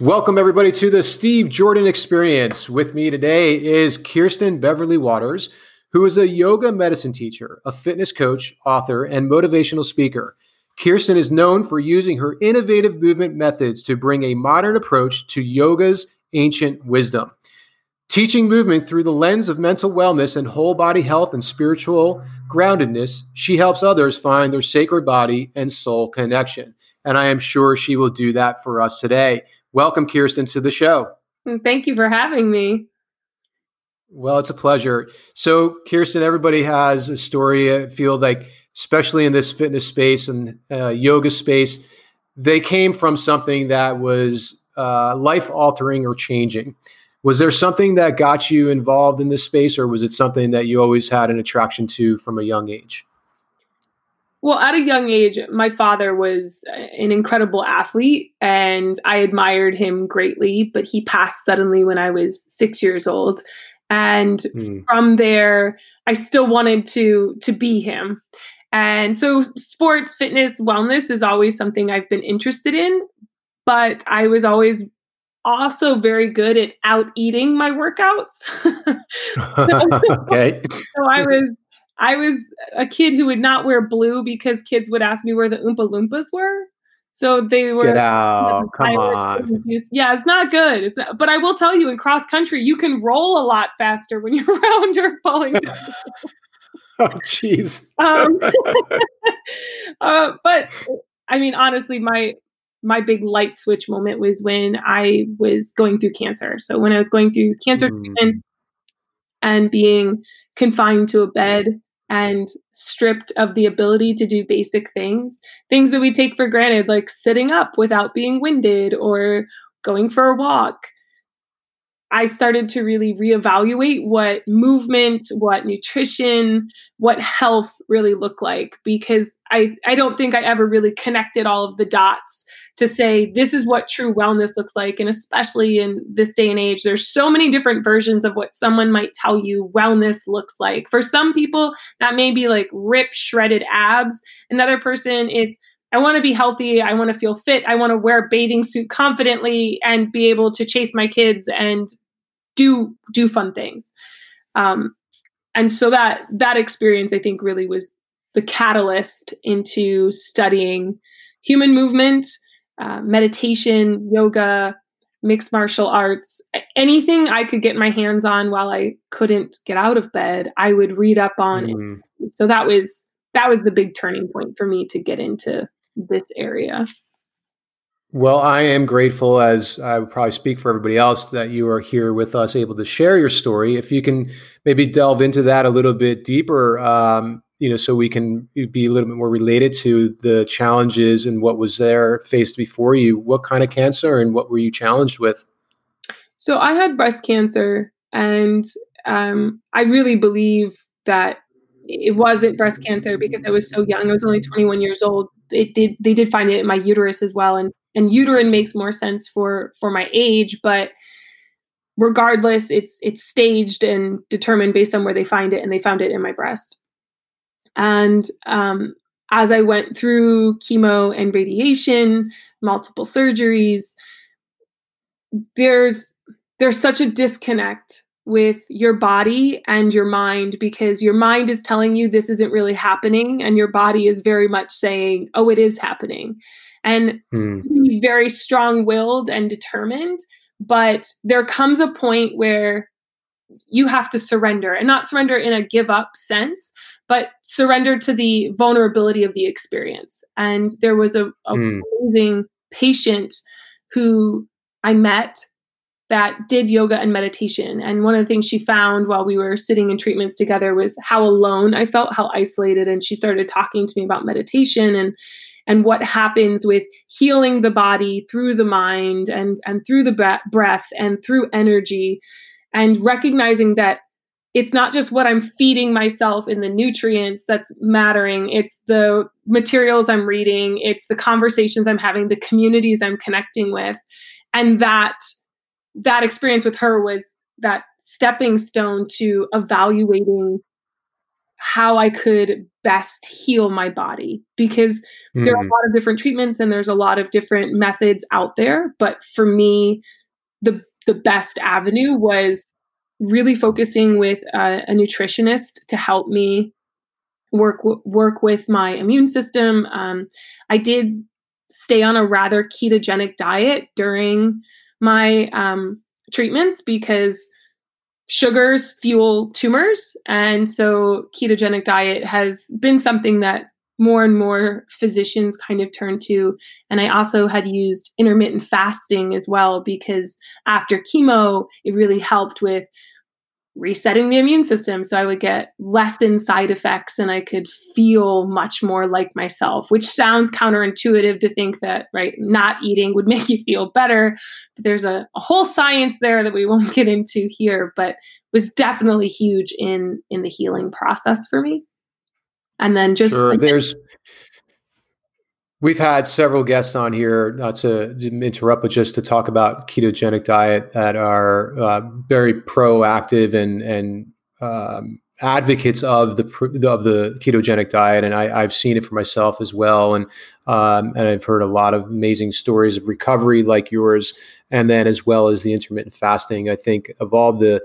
Welcome, everybody, to the Steve Jordan Experience. With me today is Kirsten Beverley-Waters, who is a yoga medicine teacher, a fitness coach, author, and motivational speaker. Kirsten is known for using her innovative movement methods to bring a modern approach to yoga's ancient wisdom. Teaching movement through the lens of mental wellness and whole body health and spiritual groundedness, she helps others find their sacred body and soul connection. And I am sure she will do that for us today. Welcome, Kirsten, to the show. Thank you for having me. Well, it's a pleasure. So, Kirsten, everybody has a story. I feel like, especially in this fitness space and uh, yoga space, they came from something that was uh, life altering or changing. Was there something that got you involved in this space, or was it something that you always had an attraction to from a young age? Well, at a young age, my father was an incredible athlete and I admired him greatly, but he passed suddenly when I was six years old. And mm. from there, I still wanted to to be him. And so sports, fitness, wellness is always something I've been interested in, but I was always also very good at out eating my workouts. okay. so I was I was a kid who would not wear blue because kids would ask me where the Oompa Loompas were. So they were. Get out! Come on. Yeah, it's not good. It's not, but I will tell you, in cross country, you can roll a lot faster when you're around or falling down. oh, jeez. um, uh, but I mean, honestly, my my big light switch moment was when I was going through cancer. So when I was going through cancer mm. treatments and being confined to a bed and stripped of the ability to do basic things, things that we take for granted, like sitting up without being winded or going for a walk. I started to really reevaluate what movement, what nutrition, what health really look like because I, I don't think I ever really connected all of the dots to say this is what true wellness looks like. And especially in this day and age, there's so many different versions of what someone might tell you wellness looks like. For some people, that may be like rip shredded abs. Another person, it's I want to be healthy. I want to feel fit. I want to wear a bathing suit confidently and be able to chase my kids and do do fun things. Um, and so that that experience, I think, really was the catalyst into studying human movement, uh, meditation, yoga, mixed martial arts, anything I could get my hands on while I couldn't get out of bed, I would read up on mm. it. So that was that was the big turning point for me to get into this area? Well, I am grateful, as I would probably speak for everybody else, that you are here with us, able to share your story. If you can maybe delve into that a little bit deeper, um, you know, so we can be a little bit more related to the challenges and what was there faced before you. What kind of cancer and what were you challenged with? So I had breast cancer, and um, I really believe that it wasn't breast cancer because I was so young. I was only 21 years old it did they did find it in my uterus as well and and uterine makes more sense for for my age but regardless it's it's staged and determined based on where they find it and they found it in my breast. And um, as i went through chemo and radiation multiple surgeries there's there's such a disconnect with your body and your mind because your mind is telling you this isn't really happening and your body is very much saying oh it is happening and hmm. very strong-willed and determined but there comes a point where you have to surrender and not surrender in a give up sense but surrender to the vulnerability of the experience and there was a, a hmm. amazing patient who i met that did yoga and meditation. And one of the things she found while we were sitting in treatments together was how alone I felt, how isolated. And she started talking to me about meditation and and what happens with healing the body through the mind and and through the breath and through energy and recognizing that it's not just what I'm feeding myself in the nutrients that's mattering. It's the materials I'm reading, it's the conversations I'm having, the communities I'm connecting with. And that that experience with her was that stepping stone to evaluating how I could best heal my body because mm. there are a hmm. lot of different treatments and there's a lot of different methods out there. But for me, the the best avenue was really focusing with a, a nutritionist to help me work work with my immune system. Um, I did stay on a rather ketogenic diet during my um, treatments because sugars fuel tumors. And so ketogenic diet has been something that more and more physicians kind of turn to. And I also had used intermittent fasting as well because after chemo, it really helped with resetting the immune system so I would get less in side effects and I could feel much more like myself, which sounds counterintuitive to think that, right, not eating would make you feel better. But there's a, a whole science there that we won't get into here, but was definitely huge in in the healing process for me. And then just sure, there's We've had several guests on here, not to interrupt, but just to talk about ketogenic diet that are uh, very proactive and and um, advocates of the of the ketogenic diet, and I, have seen it for myself as well, and um, and I've heard a lot of amazing stories of recovery like yours, and then as well as the intermittent fasting. I think of all the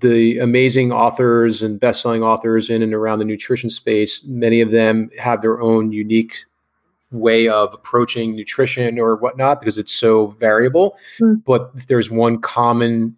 the amazing authors and best-selling authors in and around the nutrition space, many of them have their own unique way of approaching nutrition or whatnot because it's so variable. Mm. But there's one common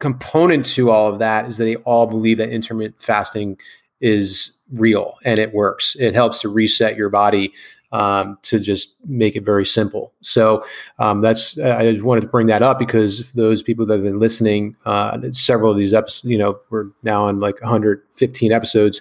component to all of that is that they all believe that intermittent fasting is real and it works. It helps to reset your body um, to just make it very simple. So um, that's I just wanted to bring that up because those people that have been listening, uh, several of these episodes, you know, we're now on like 115 episodes,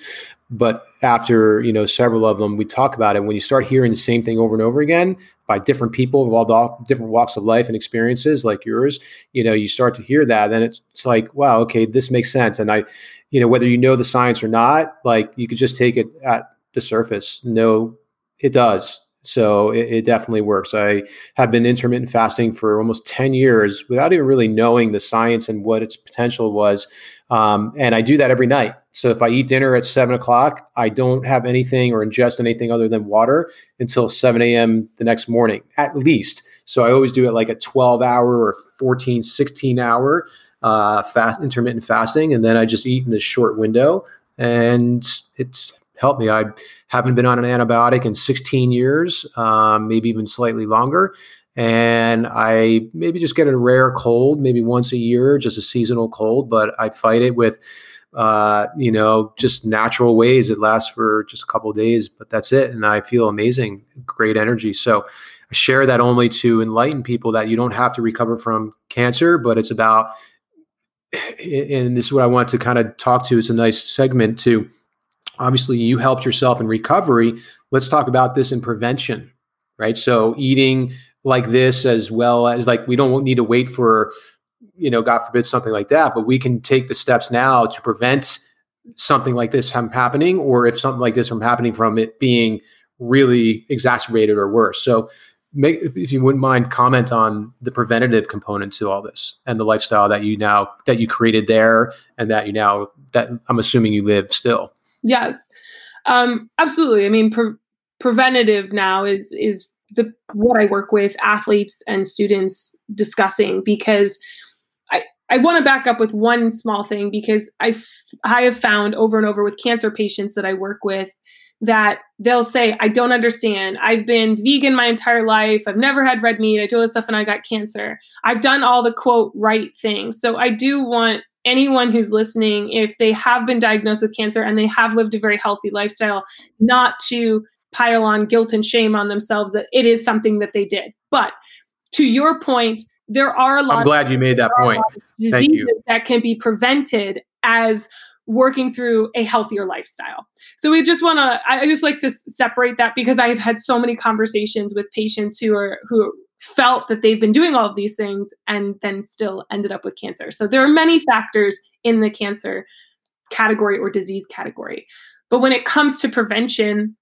but after you know several of them we talk about it. When you start hearing the same thing over and over again by different people of all different walks of life and experiences like yours you know you start to hear that then it's, it's like wow okay this makes sense. And i you know whether you know the science or not like you could just take it at the surface. No it does so it, it, definitely works. I have been intermittent fasting for almost 10 years without even really knowing the science and what its potential was. Um, and I do that every night. So if I eat dinner at seven o'clock, I don't have anything or ingest anything other than water until 7 a.m. the next morning, at least. So I always do it like a 12 hour or 14, 16 hour uh, fast intermittent fasting. And then I just eat in this short window. And it's helped me. I haven't been on an antibiotic in 16 years, um, maybe even slightly longer. And I maybe just get a rare cold, maybe once a year, just a seasonal cold, but I fight it with, uh, you know, just natural ways. It lasts for just a couple days, but that's it. And I feel amazing, great energy. So I share that only to enlighten people that you don't have to recover from cancer, but it's about, and this is what I want to kind of talk to. It's a nice segment to obviously you helped yourself in recovery. Let's talk about this in prevention, right? So eating like this as well as like we don't need to wait for you know god forbid something like that but we can take the steps now to prevent something like this from happening or if something like this from happening from it being really exacerbated or worse so make if you wouldn't mind comment on the preventative component to all this and the lifestyle that you now that you created there and that you now that i'm assuming you live still Yes, um, absolutely. I mean, pre- preventative now is is the what I work with athletes and students discussing because I I want to back up with one small thing because I I have found over and over with cancer patients that I work with that they'll say, I don't understand. I've been vegan my entire life. I've never had red meat. I do all this stuff and I got cancer. I've done all the quote right things. So I do want anyone who's listening, if they have been diagnosed with cancer and they have lived a very healthy lifestyle, not to pile on guilt and shame on themselves that it is something that they did. But to your point, there are a lot. I'm glad you made that point. Thank you. That can be prevented as working through a healthier lifestyle. So we just want to I just like to separate that because I've had so many conversations with patients who are who felt that they've been doing all of these things and then still ended up with cancer. So there are many factors in the cancer category or disease category. But when it comes to prevention,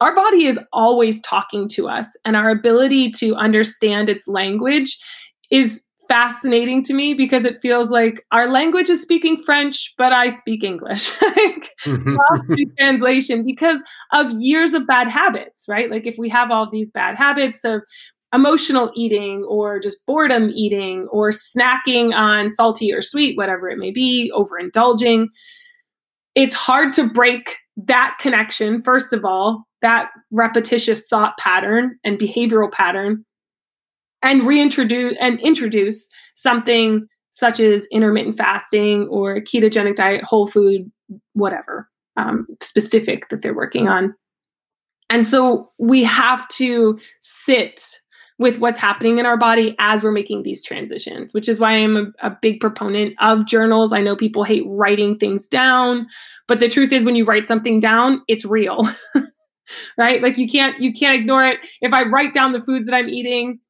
our body is always talking to us, and our ability to understand its language is fascinating to me because it feels like our language is speaking French, but I speak English. like mm-hmm. translation because of years of bad habits, right? Like if we have all these bad habits of emotional eating or just boredom eating or snacking on salty or sweet, whatever it may be, overindulging, it's hard to break that connection, first of all, that repetitious thought pattern and behavioral pattern and reintroduce and introduce something such as intermittent fasting or ketogenic diet, whole food, whatever um, specific that they're working on. And so we have to sit with what's happening in our body as we're making these transitions, which is why I'm a, a, big proponent of journals. I know people hate writing things down, but the truth is when you write something down, it's real. right? Like you can't you can't ignore it. If I write down the foods that I'm eating,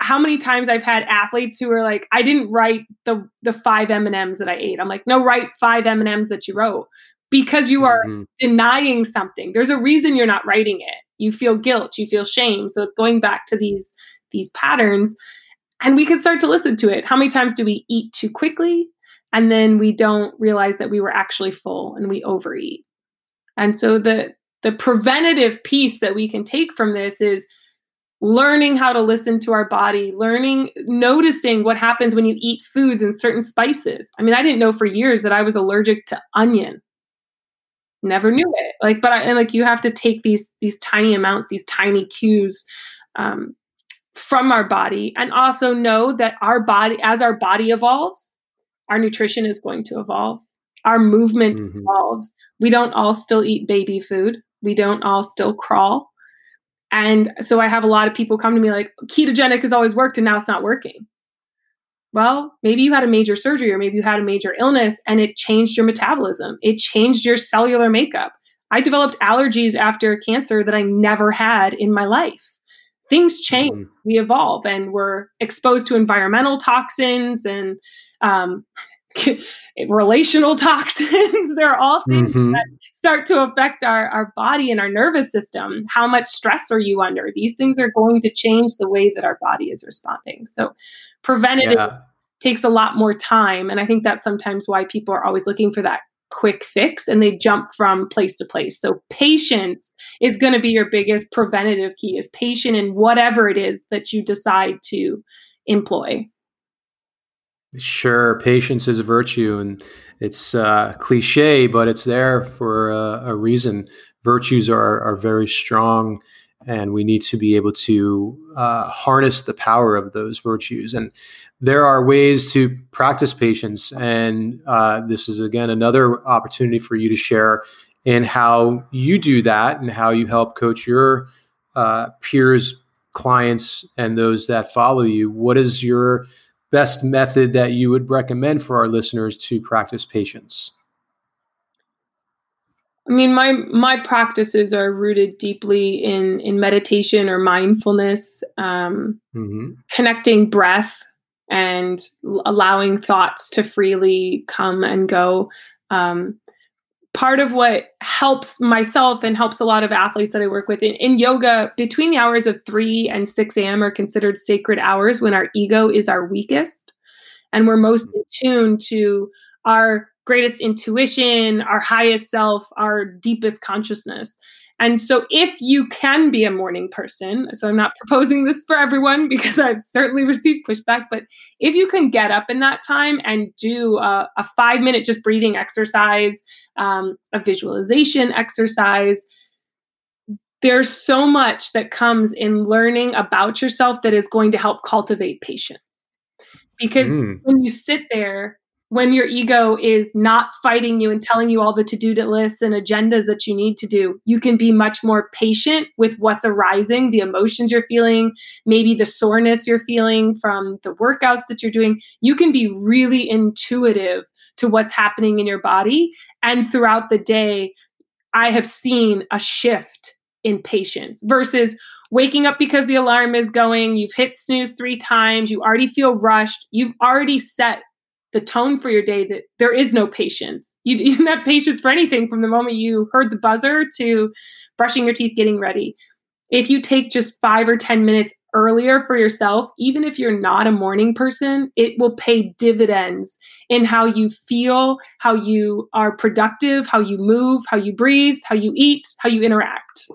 how many times I've had athletes who are like, I didn't write the the five M and M's that I ate. I'm like, no, write five M and M's that you wrote because you are mm-hmm. denying something. There's a reason you're not writing it. You feel guilt, you feel shame. So it's going back to these these patterns, and we can start to listen to it. How many times do we eat too quickly, and then we don't realize that we were actually full and we overeat? And so the the preventative piece that we can take from this is learning how to listen to our body, learning, noticing what happens when you eat foods and certain spices. I mean, I didn't know for years that I was allergic to onion. Never knew it. Like, but I, like you have to take these these tiny amounts, these tiny cues um, from our body, and also know that our body, as our body evolves, our nutrition is going to evolve. Our movement mm-hmm. evolves. We don't all still eat baby food. We don't all still crawl and so I have a lot of people come to me like, ketogenic has always worked and now it's not working. Well, maybe you had a major surgery or maybe you had a major illness and it changed your metabolism. It changed your cellular makeup. I developed allergies after cancer that I never had in my life. Things change, mm-hmm. we evolve, and we're exposed to environmental toxins and um, relational toxins. They're all things mm-hmm. that start to affect our, our body and our nervous system. How much stress are you under? These things are going to change the way that our body is responding. So, preventative yeah. takes a lot more time. And I think that's sometimes why people are always looking for that quick fix and they jump from place to place. So, patience is going to be your biggest preventative key, is patient in whatever it is that you decide to employ. Sure, patience is a virtue, and it's uh, cliche, but it's there for uh, a reason. Virtues are are very strong, and we need to be able to uh, harness the power of those virtues. And there are ways to practice patience, and uh, this is again another opportunity for you to share in how you do that and how you help coach your uh, peers, clients, and those that follow you. What is your best method that you would recommend for our listeners to practice patience? I mean, my my practices are rooted deeply in in meditation or mindfulness, um, mm-hmm. connecting breath and allowing thoughts to freely come and go. Um, part of what helps myself and helps a lot of athletes that I work with in, in, yoga, between the hours of 3 and 6 a.m. are considered sacred hours when our ego is our weakest and we're most in tune to our greatest intuition, our highest self, our deepest consciousness. And so, if you can be a morning person, so I'm not proposing this for everyone because I've certainly received pushback, but if you can get up in that time and do a, a five minute just breathing exercise, um, a visualization exercise, there's so much that comes in learning about yourself that is going to help cultivate patience. Because mm. when you sit there when your ego is not fighting you and telling you all the to-do lists and agendas that you need to do you can be much more patient with what's arising the emotions you're feeling maybe the soreness you're feeling from the workouts that you're doing. You can be really intuitive to what's happening in your body. And throughout the day i have seen a shift in patience versus waking up because the alarm is going, you've hit snooze three times, you already feel rushed, you've already set the tone for your day that there is no patience. You, don't have patience for anything from the moment you heard the buzzer to brushing your teeth, getting ready. if you take just five or 10 minutes earlier for yourself, even if you're not a morning person, it will pay dividends in how you feel, how you are productive, how you move, how you breathe, how you eat, how you interact.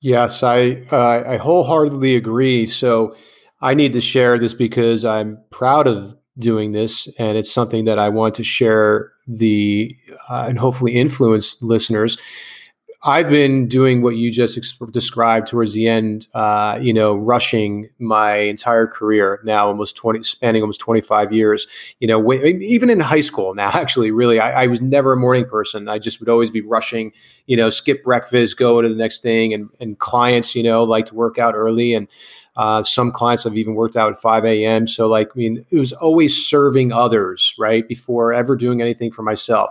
Yes, I uh, I wholeheartedly agree. So I need to share this because I'm proud of doing this, and it's something that I want to share the uh, and hopefully influence listeners. I've been doing what you just ex- described towards the end, uh, you know, rushing my entire career now, almost 20, spanning almost 25 years, you know, even in high school now, actually, really, I, I, was never a morning person. I just would always be rushing, you know, skip breakfast, go to the next thing. And, and clients, you know, like to work out early. And uh, some clients have even worked out at 5 a.m. So, like, I mean, it was always serving others, right, before ever doing anything for myself.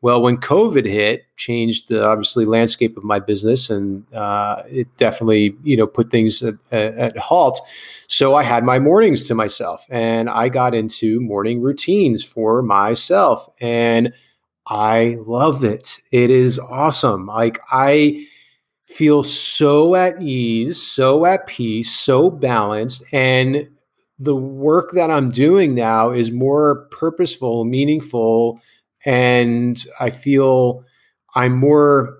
Well, when COVID hit, changed the obviously landscape of my business, and uh, it definitely you know put things at, at, halt. So I had my mornings to myself, and I got into morning routines for myself, and I love it. It is awesome. Like I feel so at ease, so at peace, so balanced, and the work that I'm doing now is more purposeful, meaningful and I feel I'm more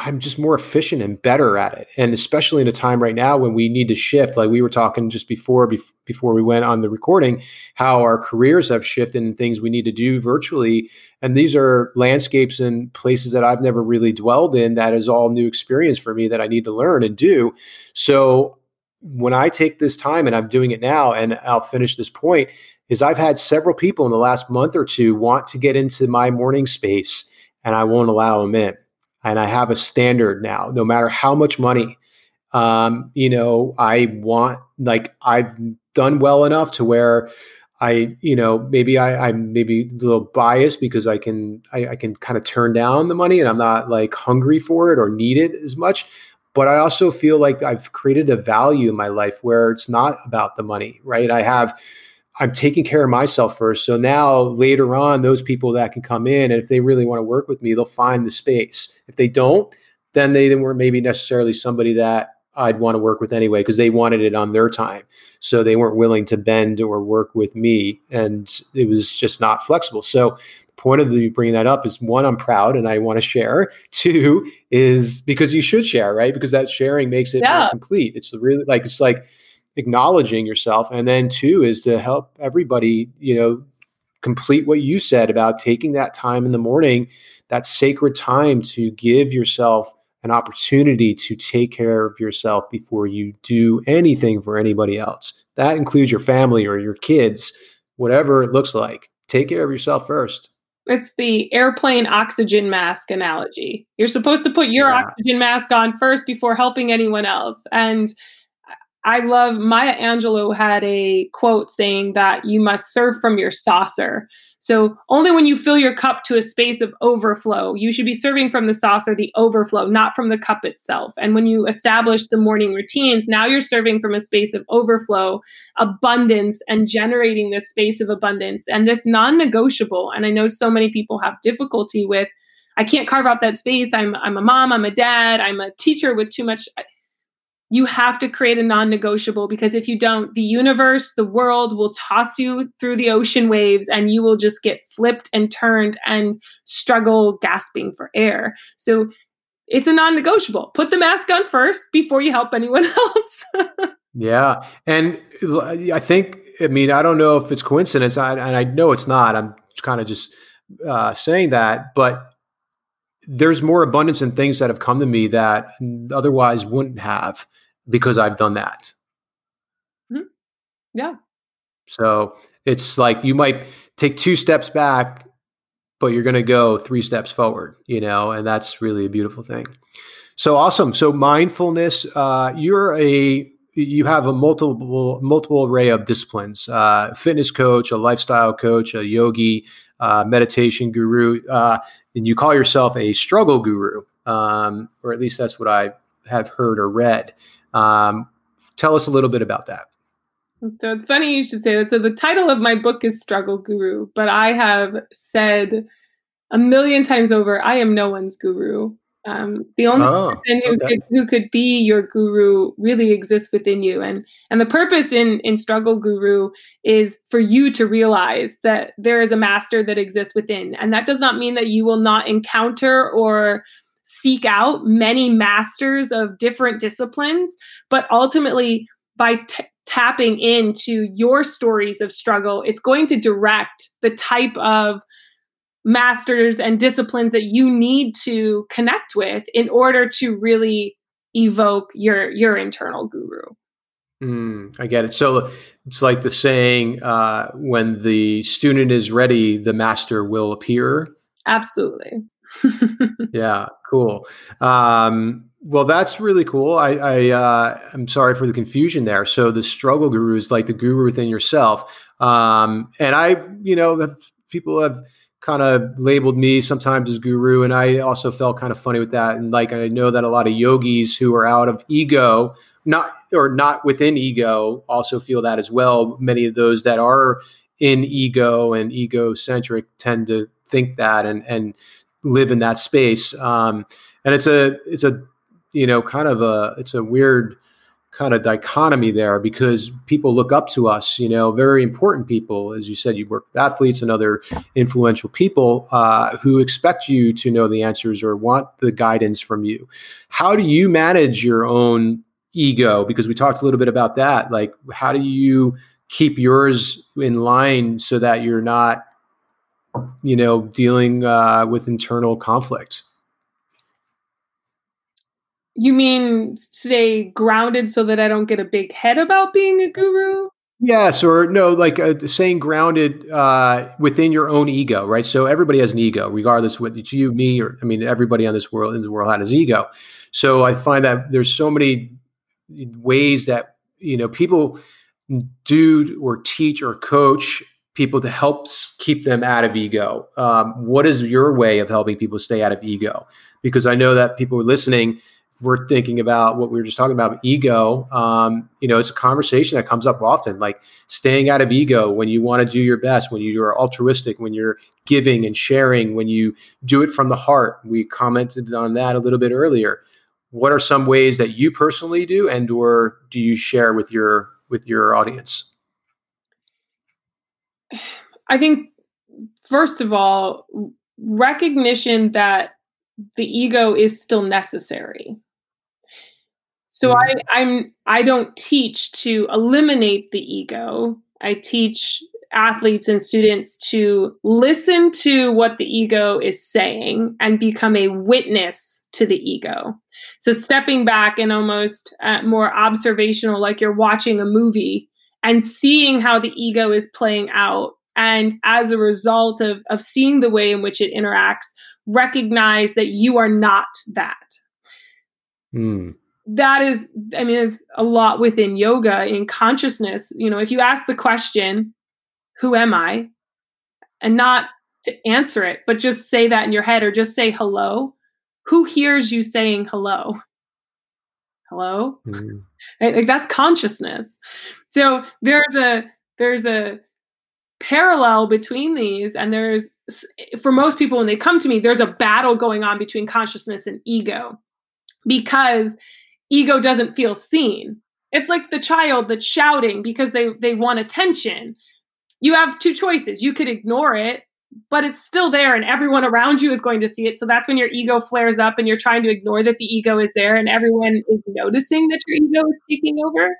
I'm just more efficient and better at it. And especially in a time right now when we need to shift, like we were talking just before before we went on the recording, how our careers have shifted and things we need to do virtually. And these are landscapes and places that I've never really dwelled in. That is all new experience for me that I need to learn and do. So when I take this time and I'm doing it now, and I'll finish this point, is I've had several people in the last month or two want to get into my morning space and I won't allow them in. And I have a standard now, no matter how much money, um, you know, I want, like, I've done well enough to where I, you know, maybe I, I'm maybe a little biased because I can, I, I can kind of turn down the money and I'm not like hungry for it or need it as much. But I also feel like I've created a value in my life where it's not about the money, right? I have, I'm taking care of myself first. So now later on, those people that can come in, and if they really want to work with me, they'll find the space. If they don't, then they weren't maybe necessarily somebody that I'd want to work with anyway because they wanted it on their time. So they weren't willing to bend or work with me, and it was just not flexible. So the point of the bringing that up is one, I'm proud and I want to share. Two is because you should share, right? Because that sharing makes it yeah. complete. It's really like it's like acknowledging yourself and then two is to help everybody you know complete what you said about taking that time in the morning that sacred time to give yourself an opportunity to take care of yourself before you do anything for anybody else that includes your family or your kids whatever it looks like take care of yourself first it's the airplane oxygen mask analogy. You're supposed to put your yeah. oxygen mask on first before helping anyone else. And I love Maya Angelou had a quote saying that you must serve from your saucer. So only when you fill your cup to a space of overflow, you should be serving from the saucer, the overflow, not from the cup itself. And when you establish the morning routines, now you're serving from a space of overflow, abundance, and generating this space of abundance. And this non negotiable, and I know so many people have difficulty with, I can't carve out that space. I'm, I'm a mom, I'm a dad, I'm a teacher with too much you have to create a non negotiable because if you don't, the universe, the world will toss you through the ocean waves and you will just get flipped and turned and struggle gasping for air. So it's a non negotiable. Put the mask on first before you help anyone else. yeah. And I think, I mean, I don't know if it's coincidence, I, and I know it's not. I'm kind of just uh, saying that, but there's more abundance in things that have come to me that otherwise wouldn't have because I've done that. Mm-hmm. Yeah. So it's like you might take two steps back, but you're going to go three steps forward, you know, and that's really a beautiful thing. So awesome. So mindfulness, uh, you're a you have a multiple multiple array of disciplines: uh, fitness coach, a lifestyle coach, a yogi, uh, meditation guru, uh, and you call yourself a struggle guru, um, or at least that's what I have heard or read. Um, tell us a little bit about that. So it's funny you should say that. So the title of my book is Struggle Guru, but I have said a million times over, I am no one's guru. Um, the only oh, person who, okay. could, who could be your guru really exists within you, and and the purpose in in Struggle Guru is for you to realize that there is a master that exists within, and that does not mean that you will not encounter or seek out many masters of different disciplines, but ultimately by t- tapping into your stories of struggle, it's going to direct the type of masters and disciplines that you need to connect with in order to really evoke your your internal guru. Mm, i get it. So it's like the saying uh, when the student is ready the master will appear? Absolutely. Yeah cool. Um, well that's really cool. I, I uh, i'm sorry for the confusion there. So the struggle guru is like the guru within yourself. Um, and i you know people have kind of labeled me sometimes as guru and i also felt kind of funny with that. And like i know that a lot of yogis who are out of ego not or not within ego also feel that as well. Many of those that are in ego and egocentric tend to think that and and live in that space. Um, and it's a it's a you know kind of a it's a weird kind of dichotomy there because people look up to us, you know, very important people. As you said, you work with athletes and other influential people uh, who expect you to know the answers or want the guidance from you. How do you manage your own ego? Because we talked a little bit about that. Like, how do you keep yours in line so that you're not, you know, dealing uh, with internal conflict? You mean stay grounded so that I don't get a big head about being a guru? Yes, or no, like uh, saying grounded uh, within your own ego, right? So everybody has an ego, regardless whether it's you, me, or I mean, everybody on this world in the world has an ego. So I find that there's so many ways that you know people do or teach or coach people to help keep them out of ego. Um, what is your way of helping people stay out of ego? Because I know that people are listening we're thinking about what we were just talking about ego um, you know it's a conversation that comes up often like staying out of ego when you want to do your best when you are altruistic when you're giving and sharing when you do it from the heart. We commented on that a little bit earlier. What are some ways that you personally do and or do you share with your with your audience? I think first of all recognition that the ego is still necessary so mm-hmm. I I'm I don't teach to eliminate the ego. I teach athletes and students to listen to what the ego is saying and become a witness to the ego. So stepping back and almost uh, more observational, like you're watching a movie and seeing how the ego is playing out. And as a result of, of seeing the way in which it interacts, recognize that you are not that. Mm that is i mean it's a lot within yoga in consciousness. You know if you ask the question who am i? and not to answer it but just say that in your head or just say hello who hears you saying hello? Hello? Mm. right? like that's consciousness. So there's a there's a parallel between these and there's for most people when they come to me there's a battle going on between consciousness and ego because ego doesn't feel seen. It's like the child that's shouting because they they want attention. You have two choices. You could ignore it, but it's still there and everyone around you is going to see it. So that's when your ego flares up and you're trying to ignore that the ego is there and everyone is noticing that your ego is taking over.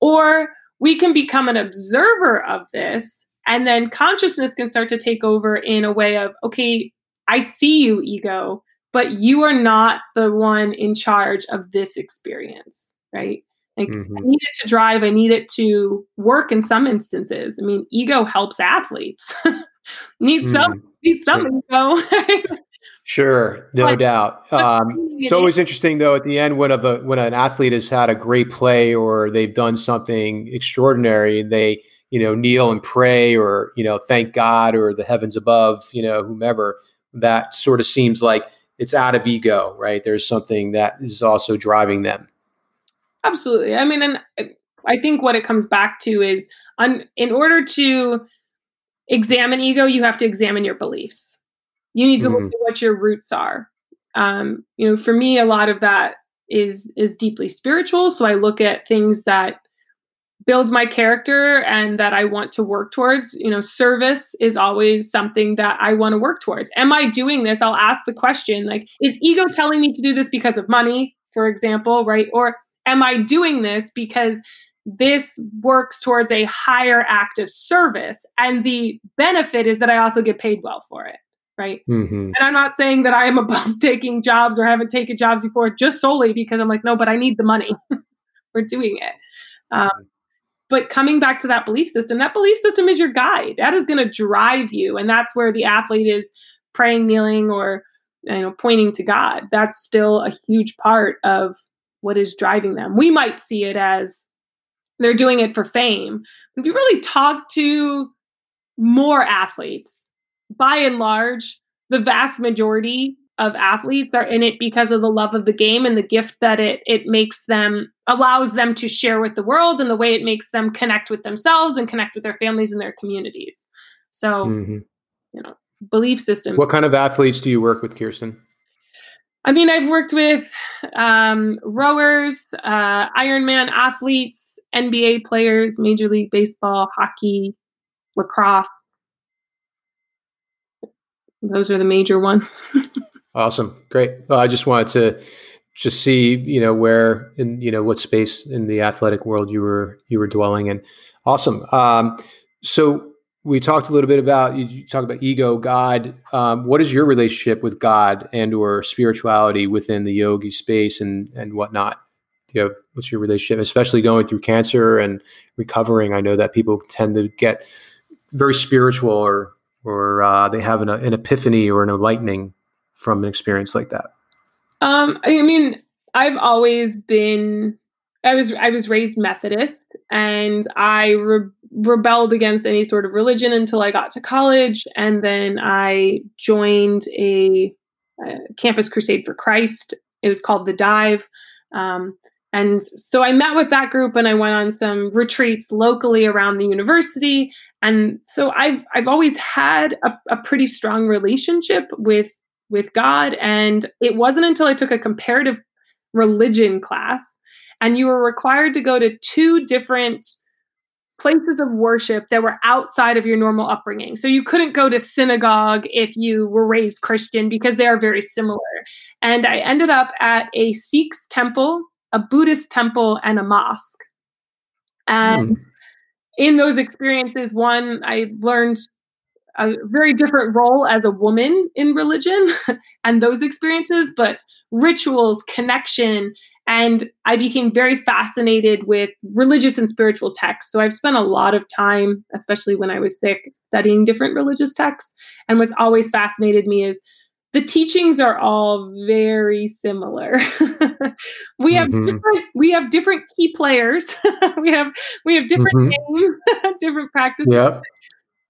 Or we can become an observer of this and then consciousness can start to take over in a way of okay, I see you ego but you are not the one in charge of this experience, right? Like mm-hmm. I need it to drive, I need it to work in some instances. I mean, ego helps athletes. need mm some need some sure. ego. Sure, no but, doubt. Um, it's always interesting though at the end when of a when an athlete has had a great play or they've done something extraordinary, and they you know kneel and pray or you know thank God or the heavens above, you know whomever. That sort of seems like it's out of ego, right? There's something that is also driving them. Absolutely. I mean, and I think what it comes back to is on, in order to examine ego, you have to examine your beliefs. You need to mm. look at what your roots are. um, you know, for me, a lot of that is is deeply spiritual. So I look at things that build my character and that I want to work towards. You know, service is always something that I want to work towards. Am I doing this? I'll ask the question like, is ego telling me to do this because of money, for example, right? Or am I doing this because this works towards a higher act of service? And the benefit is that I also get paid well for it right? Mm-hmm. And I'm not saying that I am above taking jobs or haven't taken jobs before just solely because I'm like, no, but I need the money for doing it. Um, but coming back to that belief system, that belief system is your guide. That is going to drive you, and that's where the athlete is praying, kneeling, or you know, pointing to God. That's still a huge part of what is driving them. We might see it as they're doing it for fame. If you really talk to more athletes, by and large, the vast majority of athletes are in it because of the love of the game and the gift that it it makes them allows them to share with the world and the way it makes them connect with themselves and connect with their families and their communities. So, mm-hmm. you know, belief system. What kind of athletes do you work with, Kirsten? I mean, I've worked with um, rowers, uh, Ironman athletes, NBA players, Major League Baseball, hockey, lacrosse, those are the major ones. awesome. Great. Well, I just wanted to just see, you know, where in, you know, what space in the athletic world you were, you were dwelling in. Awesome. Um, so we talked a little bit about, you talk about ego, God. Um, what is your relationship with God and or spirituality within the yogi space and, and whatnot? You know, what's your relationship, especially going through cancer and recovering? I know that people tend to get very spiritual or or uh, they have an, an epiphany or an enlightening from an experience like that? Um, I mean, I've always been. I was I was raised Methodist, and I re- rebelled against any sort of religion until I got to college, and then I joined a, a campus crusade for Christ. It was called the Dive, um, and so I met with that group, and I went on some retreats locally around the university, and so i've i've always had a, a, pretty strong relationship with with god and it wasn't until i took a comparative religion class and you were required to go to two different places of worship that were outside of your normal upbringing. So you couldn't go to synagogue if you were raised christian because they are very similar. And i ended up at a sikh's temple a buddhist temple and a mosque. And mm in those experiences, one, I learned a very different role as a woman in religion and those experiences, but rituals, connection, and I became very fascinated with religious and spiritual texts. So I've spent a lot of time, especially when I was sick, studying different religious texts. And what's always fascinated me is the teachings are all very similar. we have mm-hmm. different we have different key players. we have we have different mm-hmm. names, different practices. Yep.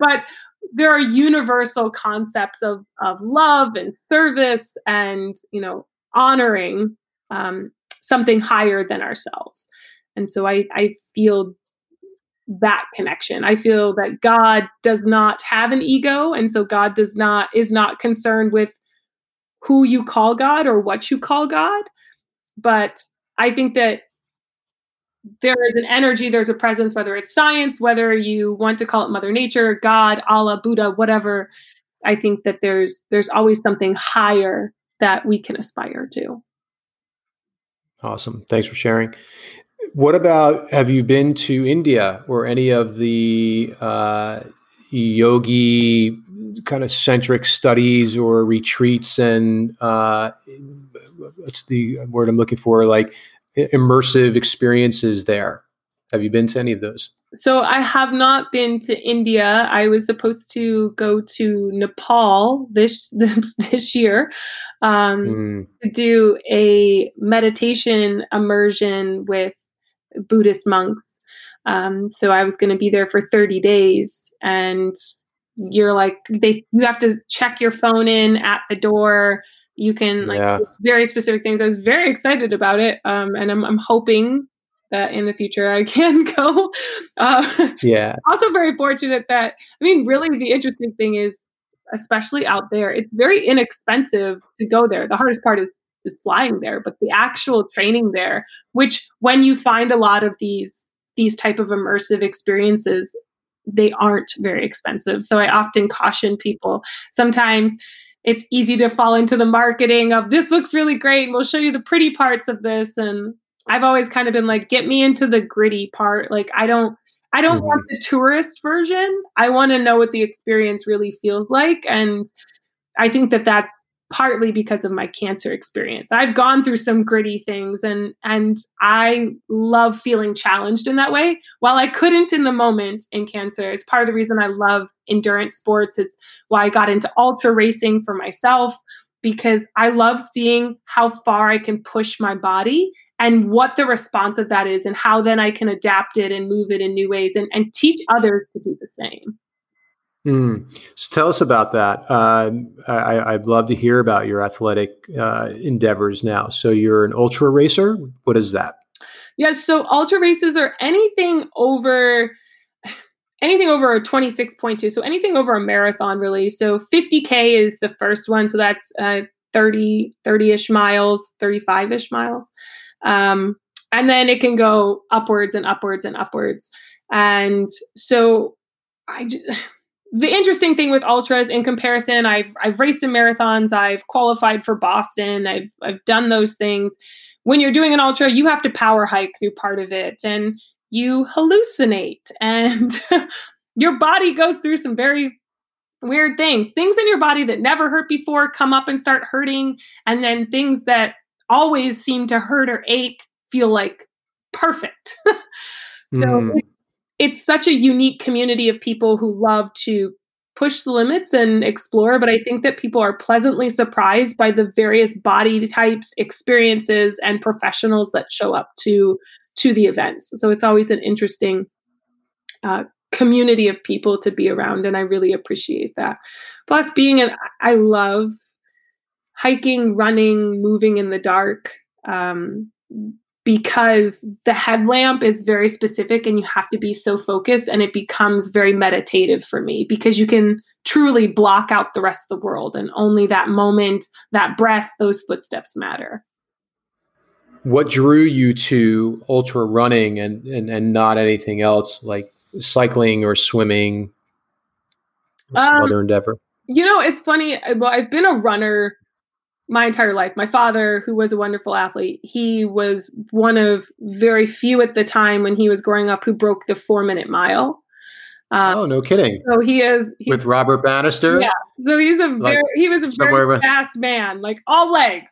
But there are universal concepts of of love and service and you know honoring um, something higher than ourselves. And so I I feel that connection. I feel that God does not have an ego and so God does not is not concerned with who you call God or what you call God. But I think that there is an energy, there's a presence, whether it's science, whether you want to call it Mother Nature, God, Allah, Buddha, whatever. I think that there's there's always something higher that we can aspire to. Awesome. Thanks for sharing. What about have you been to India or any of the uh, yogi kind of centric studies or retreats and uh, what's the word I'm looking for? Like immersive experiences there. Have you been to any of those? So I have not been to India. I was supposed to go to Nepal this this year um, mm. to do a meditation immersion with Buddhist monks. Um, so I was going to be there for 30 days, and you're like they you have to check your phone in at the door you can like yeah. very specific things i was very excited about it um, and I'm, I'm hoping that in the future i can go uh, yeah also very fortunate that i mean really the interesting thing is especially out there. It's very inexpensive to go there. The hardest part is is flying there, but the actual training there, which when you find a lot of these these type of immersive experiences, they aren't very expensive. So I often caution people. Sometimes it's easy to fall into the marketing of this looks really great. We'll show you the pretty parts of this and I've always kind of been like get me into the gritty part. Like I don't I don't mm-hmm. want the tourist version. I want to know what the experience really feels like. And I think that that's partly because of my cancer experience. I've gone through some gritty things and and I love feeling challenged in that way. While I couldn't in the moment in cancer, it's part of the reason I love endurance sports. It's why I got into ultra racing for myself because I love seeing how far I can push my body and what the response of that is and how then I can adapt it and move it in new ways and, and teach others to do the same. Mm. So tell us about that. Uh, I, would love to hear about your athletic uh, endeavors now. So you're an ultra racer. What is that? Yes. So ultra races are anything over anything over a 26.2. So anything over a marathon, really. So 50k is the first one. So that's uh, 30 30ish miles, 35ish miles. Um, and then it can go upwards and upwards and upwards. And so I just, the interesting thing with ultras in comparison, I've I've raced in marathons, I've qualified for Boston, I've I've done those things. When you're doing an ultra, you have to power hike through part of it and you hallucinate and your body goes through some very weird things. Things in your body that never hurt before come up and start hurting and then things that always seem to hurt or ache feel like perfect. so mm. It's, such a unique community of people who love to push the limits and explore but i think that people are pleasantly surprised by the various body types experiences and professionals that show up to to the events. So it's always an interesting uh, community of people to be around and i really appreciate that. Plus being an i love hiking, running, moving in the dark, um, because the headlamp is very specific and you have to be so focused, and it becomes very meditative for me because you can truly block out the rest of the world, and only that moment, that breath, those footsteps matter. What drew you to ultra running and, and, and not anything else like cycling or swimming? Or um, other endeavor? You know, it's funny. Well, I've been a runner my entire life. My father, who was a wonderful athlete, he was one of very few at the time when he was growing up who broke the four minute mile. Um, oh, no kidding! So he is with Robert Bannister. Yeah, so he's a like very he was a very fast man, like all legs.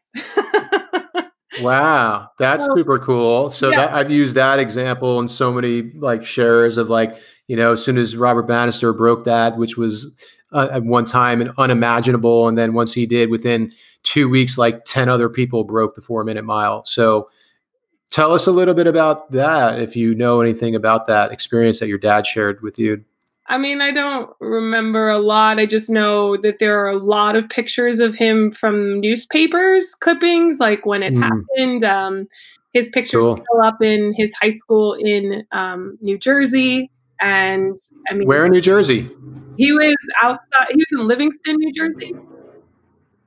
wow, that's so, super cool. So yeah. that, I've used that example in so many like shares of like you know as soon as Robert Bannister broke that, which was uh, at one time and unimaginable, and then once he did, within two weeks, like 10 other people broke the four minute mile. So tell us a little bit about that if you know anything about that experience that your dad shared with you. I mean, I don't remember a lot. I just know that there are a lot of pictures of him from newspapers clippings, like when it mm. happened. Um, his pictures cool. still up in his high school in um, New Jersey. And I mean, where in New Jersey? He was outside, he was in Livingston, New Jersey.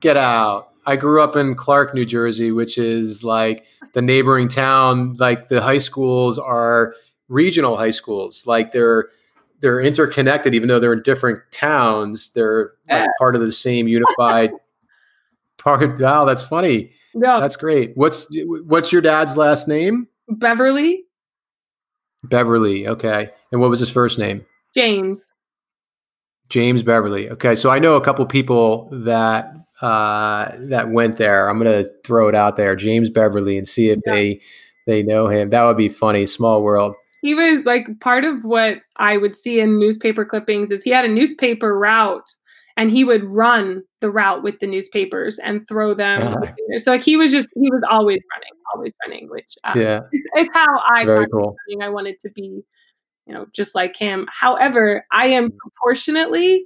Get out. I grew up in Clark, New Jersey, which is like the neighboring town. Like the high schools are regional high schools. Like they're they're interconnected, even though they're in different towns. They're like part of the same unified part. Wow, that's funny. Yeah, that's great. What's what's your dad's last name? Beverley. Beverley. Okay, and what was his first name? James. James Beverley. Okay, so I know a couple people that uh, that went there. I'm gonna throw it out there, James Beverley, and see if yeah. they they know him. That would be funny. Small world. He was like part of what I would see in newspaper clippings is he had a newspaper route and he would run the route with the newspapers and throw them. Uh-huh. So like he was just he was always running, always running, which uh, yeah, it's, how I Very cool. running. I wanted to be, you know, just like him. However, I am proportionately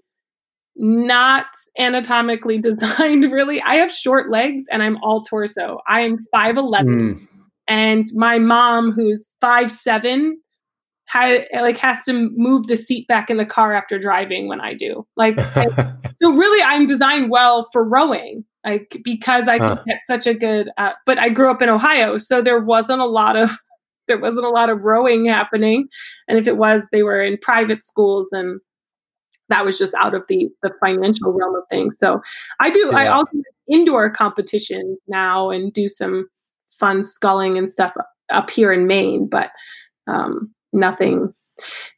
not anatomically designed really. I have short legs and I'm all torso. I am 5'11 mm. and my mom who's five seven, had, like has to move the seat back in the car after driving when I do. Like, I, so really, I'm designed well for rowing, like because I huh. get such a good. Uh, but I grew up in Ohio, so there wasn't a lot of there wasn't a lot of rowing happening, and if it was, they were in private schools and that was just out of the the financial realm of things. So I do yeah. I also do indoor competition now and do some fun sculling and stuff up here in Maine, but um, nothing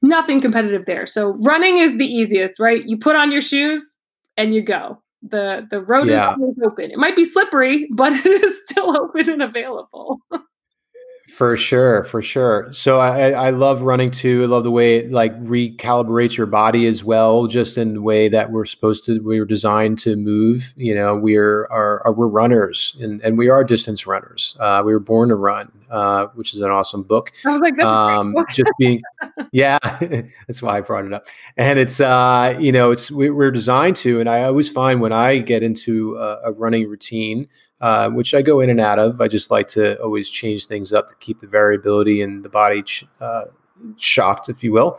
nothing competitive there. So running is the easiest, right? You put on your shoes and you go. The the road yeah. is open. It might be slippery, but it is still open and available. For sure, for sure. So I, I love running too. I love the way it like recalibrates your body as well, just in the way that we're supposed to. We were designed to move. You know, we're are, are we're runners, and, and we are distance runners. Uh, we were born to run, uh, which is an awesome book. I was like, that's um, just being, yeah, that's why I brought it up. And it's uh, you know, it's we, are designed to, and I always find when I get into a, a running routine uh, which I go in and out of. I just like to always change things up to keep the variability and the body ch- uh, shocked, if you will.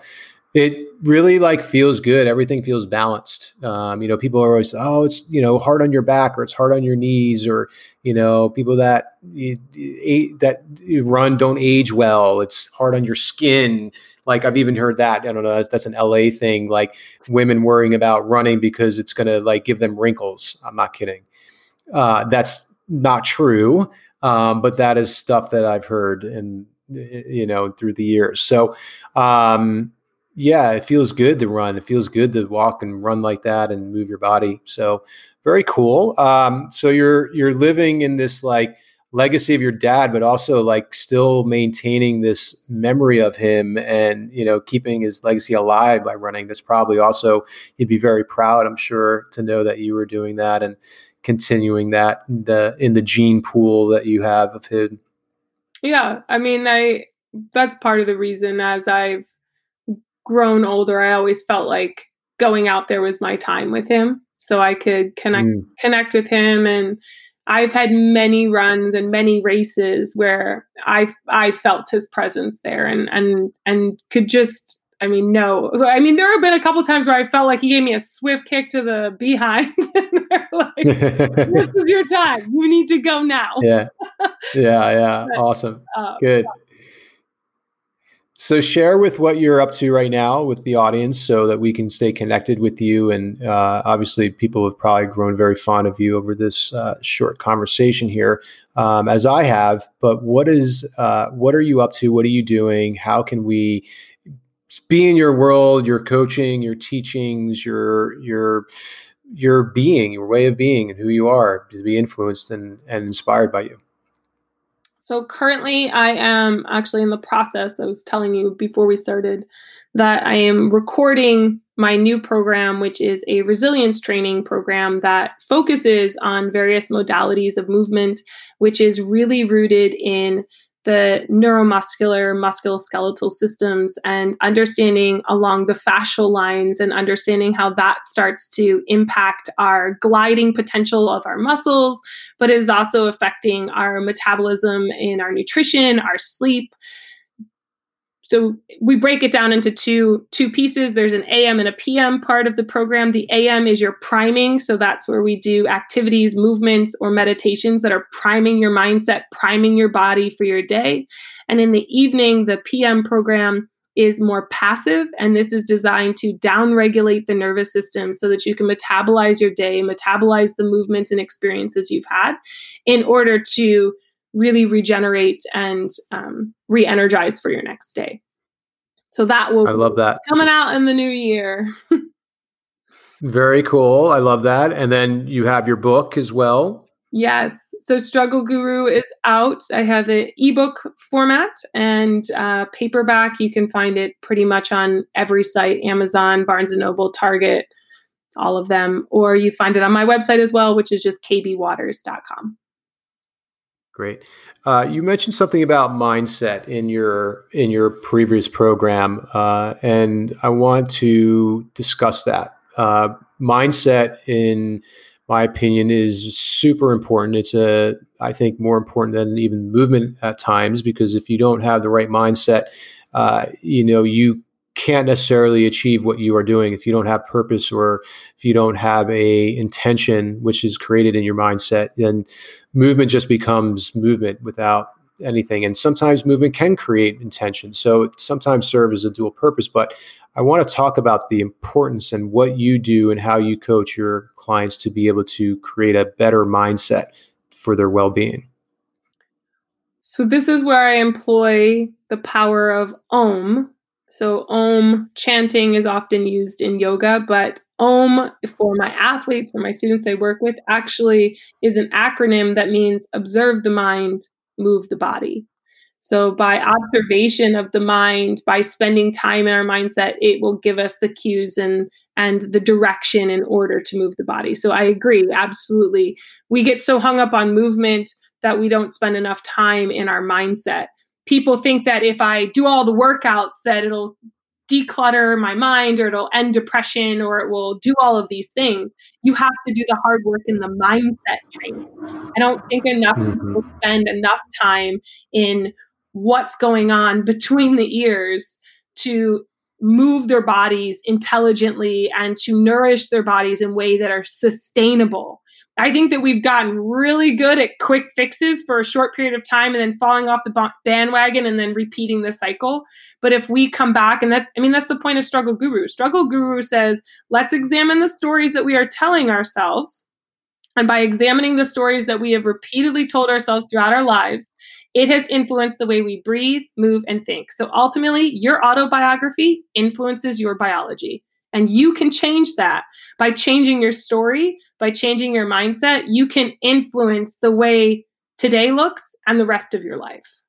It really like feels good. Everything feels balanced. Um, you know, people are always, oh, it's you know hard on your back or it's hard on your knees or you know people that that run don't age well. It's hard on your skin. Like I've even heard that. I don't know. That's, that's an LA thing. Like women worrying about running because it's going to like give them wrinkles. I'm not kidding. Uh, that's not true, um, but that is stuff that I've heard and you know through the years. So um, yeah, it feels good to run. It feels good to walk and run like that and move your body. So very cool. Um, so you're you're living in this like legacy of your dad, but also like still maintaining this memory of him and you know keeping his legacy alive by running. This probably also he'd be very proud, I'm sure, to know that you were doing that and continuing that in the in the gene pool that you have of him. Yeah, I mean, I that's part of the reason as I've grown older, I always felt like going out there was my time with him, so I could connect mm. connect with him and. I've had many runs and many races where I I felt his presence there and and and could just I mean, no. I mean, there have been a couple times where I felt like he gave me a swift kick to the behind. like, this is your time. You need to go now. yeah. Yeah. Yeah. But, awesome. Uh, Good. So, share with what you're up to right now with the audience so that we can stay connected with you. And uh, obviously, people have probably grown very fond of you over this uh, short conversation here, um, as I have. But what is, uh, what are you up to? What are you doing? How can we be in your world, your coaching, your teachings, your your your being, your way of being, and who you are to be influenced and, and inspired by you. So currently, I am actually in the process. I was telling you before we started that I am recording my new program, which is a resilience training program that focuses on various modalities of movement, which is really rooted in the neuromuscular, musculoskeletal systems and understanding along the fascial lines and understanding how that starts to impact our gliding potential of our muscles, but it is also affecting our metabolism in our nutrition, our sleep, so we break it down into two two pieces. There's an am and a pm part of the program. The am is your priming. So that's where we do activities movements or meditations that are priming your mindset priming your body for your day. And in the evening the pm program is more passive and this is designed to downregulate the nervous system so that you can metabolize your day metabolize the movements and experiences you've had in order to really regenerate and um, re-energize for your next day. So that will I love that coming out in the new year. Very cool. I love that. And then you have your book as well. Yes. So Struggle Guru is out. I have an ebook format and uh, paperback. You can find it pretty much on every site: Amazon, Barnes and Noble, Target, all of them. Or you find it on my website as well, which is just kbwaters.com. Great. Uh, you mentioned something about mindset in your in your previous program, uh, and I want to discuss that. Uh, mindset, in my opinion, is super important. It's a, I think, more important than even movement at times because if you don't have the right mindset, uh, you know, you can't necessarily achieve what you are doing if you don't have purpose or if you don't have a intention which is created in your mindset then movement just becomes movement without anything. And sometimes movement can create intention. So it sometimes serves as a dual purpose but i want to talk about the importance and what you do and how you coach your clients to be able to create a better mindset for their well-being. So this is where i employ the power of om so, Om chanting is often used in yoga, but Om for my athletes, for my students I work with, actually is an acronym that means observe the mind, move the body. So, by observation of the mind, by spending time in our mindset, it will give us the cues and and the direction in order to move the body. So, I agree, absolutely. We get so hung up on movement that we don't spend enough time in our mindset people think that if I do all the workouts, that it'll declutter my mind or it'll end depression or it will do all of these things. You have to do the hard work in the mindset training. I don't think enough mm-hmm. people spend enough time in what's going on between the ears to move their bodies intelligently and to nourish their bodies in ways that are sustainable I think that we've gotten really good at quick fixes for a short period of time and then falling off the bandwagon and then repeating the cycle. But if we come back, and that's, I mean, that's the point of Struggle Guru. Struggle Guru says, let's examine the stories that we are telling ourselves. And by examining the stories that we have repeatedly told ourselves throughout our lives, it has influenced the way we breathe, move, and think. So ultimately, your autobiography influences your biology. And you can change that by changing your story, by changing your mindset. You can influence the way today looks and the rest of your life.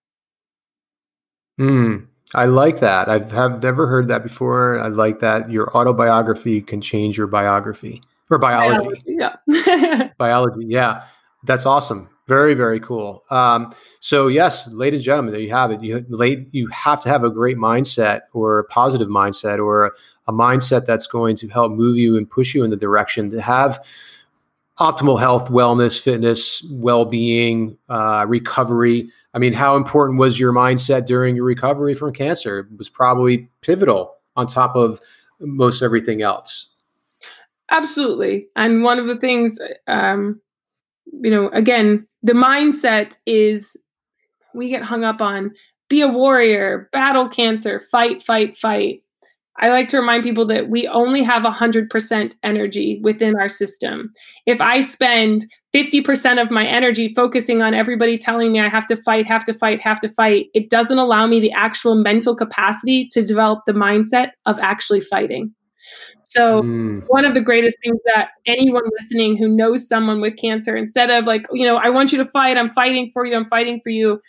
Hmm. I like that. I've have never heard that before. I like that your autobiography can change your biography or biology. biology yeah. biology. Yeah. That's awesome. Very, very cool. Um, so yes, ladies and gentlemen, there you have it. You late, you have to have a great mindset or a positive mindset or a, mindset that's going to help move you and push you in the direction to have optimal health, wellness, fitness, well-being, uh, recovery. I mean, how important was your mindset during your recovery from cancer? It was probably pivotal on top of most everything else. Absolutely, and one of the things, um, you know, again, the mindset is we get hung up on be a warrior, battle cancer, fight, fight, fight. I like to remind people that we only have 100% energy within our system. If I spend 50% of my energy focusing on everybody telling me I have to fight, have to fight, have to fight, it doesn't allow me the actual mental capacity to develop the mindset of actually fighting. So, mm. one of the greatest things that anyone listening who knows someone with cancer, instead of like, you know, I want you to fight, I'm fighting for you, I'm fighting for you,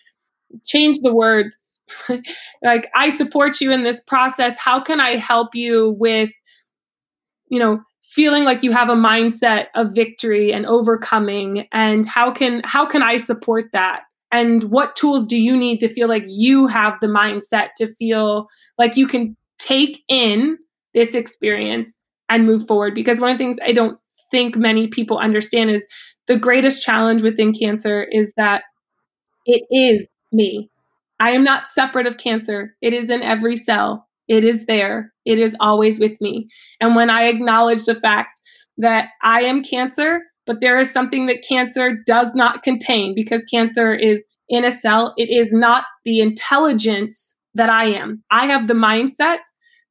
change the words. like, I support you in this process. How can I help you with, you know, feeling like you have a mindset of victory and overcoming and how can how can i support that and what tools do you need to feel like you have the mindset to feel like you can take in this experience and move forward. Because one of the things I don't think many people understand is the greatest challenge within cancer is that it is me. I am not separate of cancer. It is in every cell. It is there. It is always with me. And when I acknowledge the fact that I am cancer, but there is something that cancer does not contain because cancer is in a cell, it is not the intelligence that I am. I have the mindset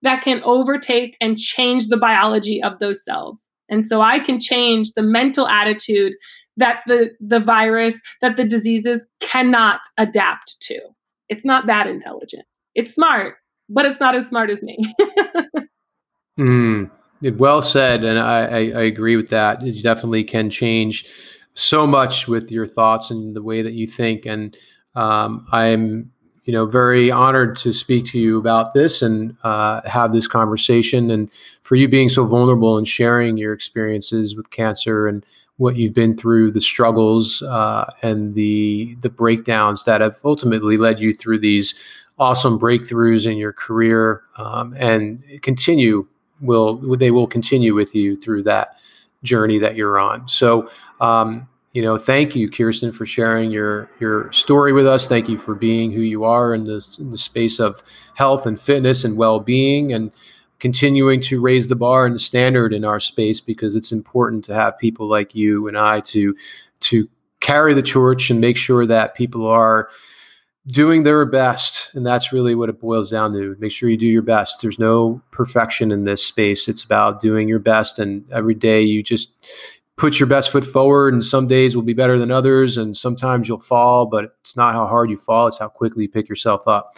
that can overtake and change the biology of those cells. And so I can change the mental attitude that the, the virus, that the diseases cannot adapt to. It's not that intelligent. It's smart, but it's not as smart as me. mm, well said. And I, I, I agree with that. You definitely can change so much with your thoughts and the way that you think. And um, I'm you know, very honored to speak to you about this and uh, have this conversation, and for you being so vulnerable and sharing your experiences with cancer and what you've been through, the struggles uh, and the the breakdowns that have ultimately led you through these awesome breakthroughs in your career, um, and continue will they will continue with you through that journey that you're on. So. Um, you know, thank you, Kirsten, for sharing your your story with us. Thank you for being who you are in the in the space of health and fitness and well being, and continuing to raise the bar and the standard in our space because it's important to have people like you and I to to carry the torch and make sure that people are doing their best. And that's really what it boils down to. Make sure you do your best. There's no perfection in this space. It's about doing your best. And every day you just put your best foot forward and some days will be better than others and sometimes you'll fall but it's not how hard you fall it's how quickly you pick yourself up.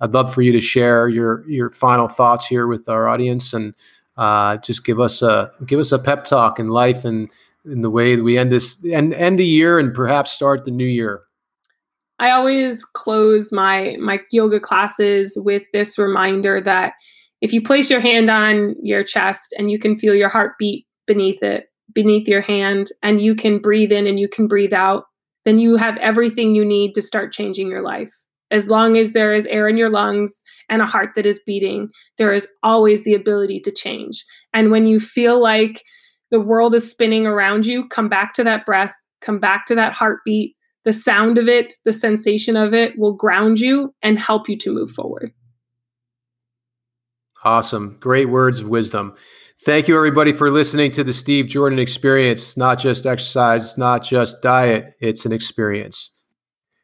I'd love for you to share your your final thoughts here with our audience and uh, just give us a give us a pep talk in life and in the way that we end this and end the year and perhaps start the new year. I always close my my yoga classes with this reminder that if you place your hand on your chest and you can feel your heartbeat beneath it, beneath your hand, and you can breathe in and you can breathe out, then you have everything you need to start changing your life. As long as there is air in your lungs and a heart that is beating, there is always the ability to change. And when you feel like the world is spinning around you, come back to that breath, come back to that heartbeat, the sound of it, the sensation of it will ground you and help you to move forward. Awesome. Great words of wisdom. Thank you, everybody, for listening to the Steve Jordan experience. Not just exercise, not just diet, it's an experience.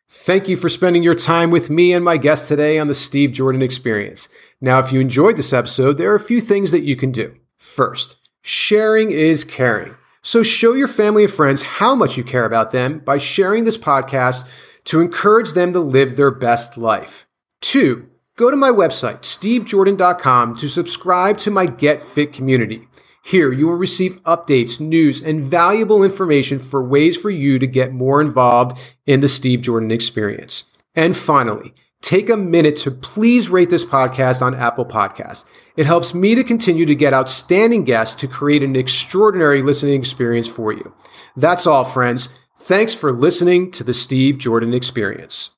Thank you for spending your time with me and my guest today on the Steve Jordan experience. Now, if you enjoyed this episode, there are a few things that you can do. First, sharing is caring. So show your family and friends how much you care about them by sharing this podcast to encourage them to live their best life. Two, go to my website, stevejordan.com, to subscribe to my Get Fit community. Here, you will receive updates, news, and valuable information for ways for you to get more involved in the Steve Jordan experience. And finally, take a minute to please rate this podcast on Apple Podcasts. It helps me to continue to get outstanding guests to create an extraordinary listening experience for you. That's all, friends. Thanks for listening to the Steve Jordan Experience.